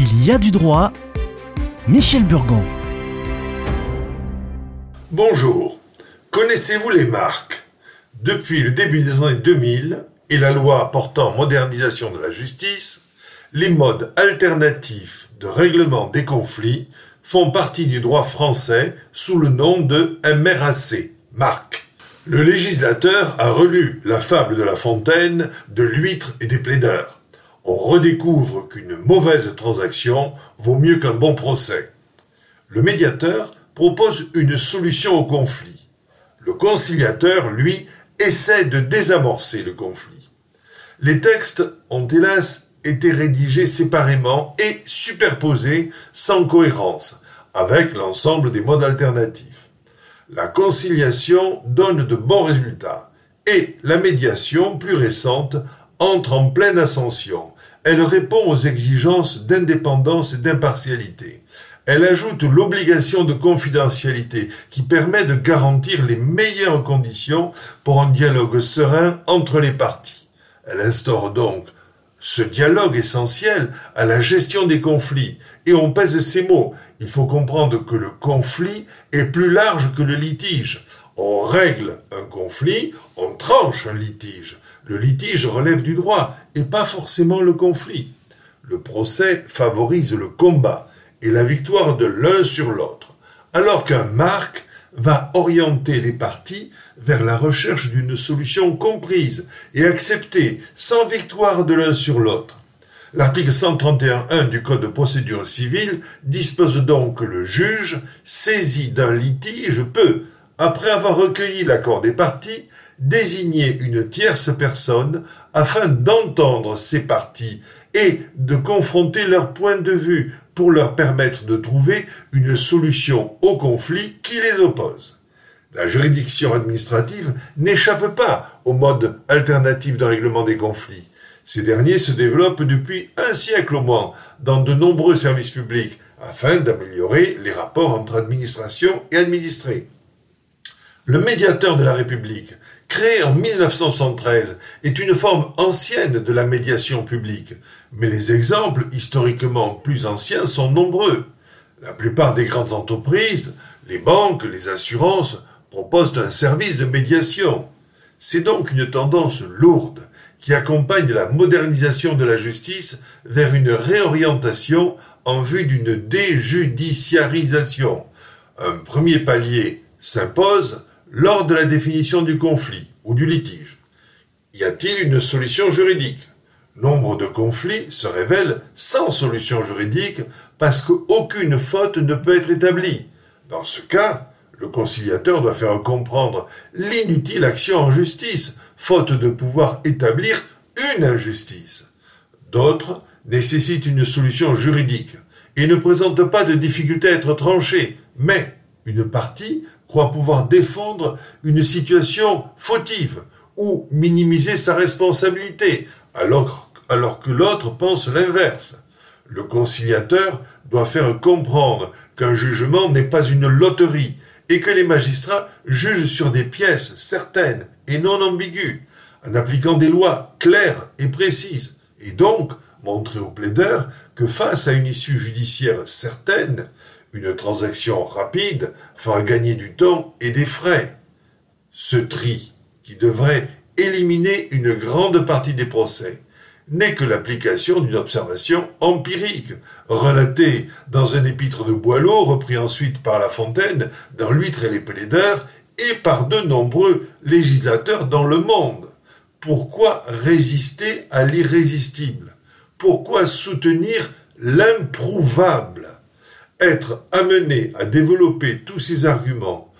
Il y a du droit. Michel Burgon. Bonjour. Connaissez-vous les marques? Depuis le début des années 2000 et la loi portant modernisation de la justice, les modes alternatifs de règlement des conflits font partie du droit français sous le nom de MRAC, marque. Le législateur a relu la fable de La Fontaine de l'huître et des plaideurs on redécouvre qu'une mauvaise transaction vaut mieux qu'un bon procès. Le médiateur propose une solution au conflit. Le conciliateur, lui, essaie de désamorcer le conflit. Les textes ont hélas été rédigés séparément et superposés sans cohérence avec l'ensemble des modes alternatifs. La conciliation donne de bons résultats et la médiation plus récente entre en pleine ascension elle répond aux exigences d'indépendance et d'impartialité. Elle ajoute l'obligation de confidentialité qui permet de garantir les meilleures conditions pour un dialogue serein entre les parties. Elle instaure donc ce dialogue essentiel à la gestion des conflits. Et on pèse ces mots. Il faut comprendre que le conflit est plus large que le litige. On règle un conflit, on tranche un litige. Le litige relève du droit et pas forcément le conflit. Le procès favorise le combat et la victoire de l'un sur l'autre, alors qu'un marque va orienter les parties vers la recherche d'une solution comprise et acceptée sans victoire de l'un sur l'autre. L'article 131.1 du Code de procédure civile dispose donc que le juge, saisi d'un litige, peut, après avoir recueilli l'accord des parties, désigner une tierce personne afin d'entendre ces parties et de confronter leurs points de vue pour leur permettre de trouver une solution au conflit qui les oppose. La juridiction administrative n'échappe pas au mode alternatif de règlement des conflits. Ces derniers se développent depuis un siècle au moins dans de nombreux services publics afin d'améliorer les rapports entre administration et administrés. Le médiateur de la République, créé en 1973, est une forme ancienne de la médiation publique, mais les exemples historiquement plus anciens sont nombreux. La plupart des grandes entreprises, les banques, les assurances, proposent un service de médiation. C'est donc une tendance lourde qui accompagne la modernisation de la justice vers une réorientation en vue d'une déjudiciarisation. Un premier palier s'impose lors de la définition du conflit ou du litige. Y a-t-il une solution juridique? Nombre de conflits se révèlent sans solution juridique parce qu'aucune faute ne peut être établie. Dans ce cas, le conciliateur doit faire comprendre l'inutile action en justice, faute de pouvoir établir une injustice. D'autres nécessitent une solution juridique et ne présentent pas de difficulté à être tranchées, mais une partie croit pouvoir défendre une situation fautive ou minimiser sa responsabilité, alors, que l'autre pense l'inverse. Le conciliateur doit faire comprendre qu'un jugement n'est pas une loterie et que les magistrats jugent sur des pièces certaines et non ambiguës, en appliquant des lois claires et précises, et donc montrer au plaideur que face à une issue judiciaire certaine, une transaction rapide fera gagner du temps et des frais. Ce tri, qui devrait éliminer une grande partie des procès, n'est que l'application d'une observation empirique, relatée dans un épître de Boileau, repris ensuite par La Fontaine, dans L'huître et les plaideurs, et par de nombreux législateurs dans le monde. Pourquoi résister à l'irrésistible? Pourquoi soutenir l'improuvable? Être amené à développer tous ces arguments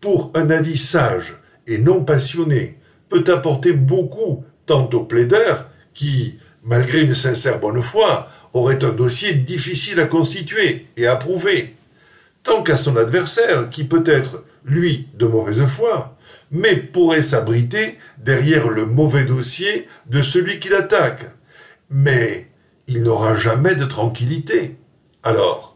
pour un avis sage et non passionné peut apporter beaucoup tant au plaideur qui, malgré une sincère bonne foi, aurait un dossier difficile à constituer et à prouver, tant qu'à son adversaire qui peut être, lui, de mauvaise foi, mais pourrait s'abriter derrière le mauvais dossier de celui qui l'attaque. Mais il n'aura jamais de tranquillité. Alors,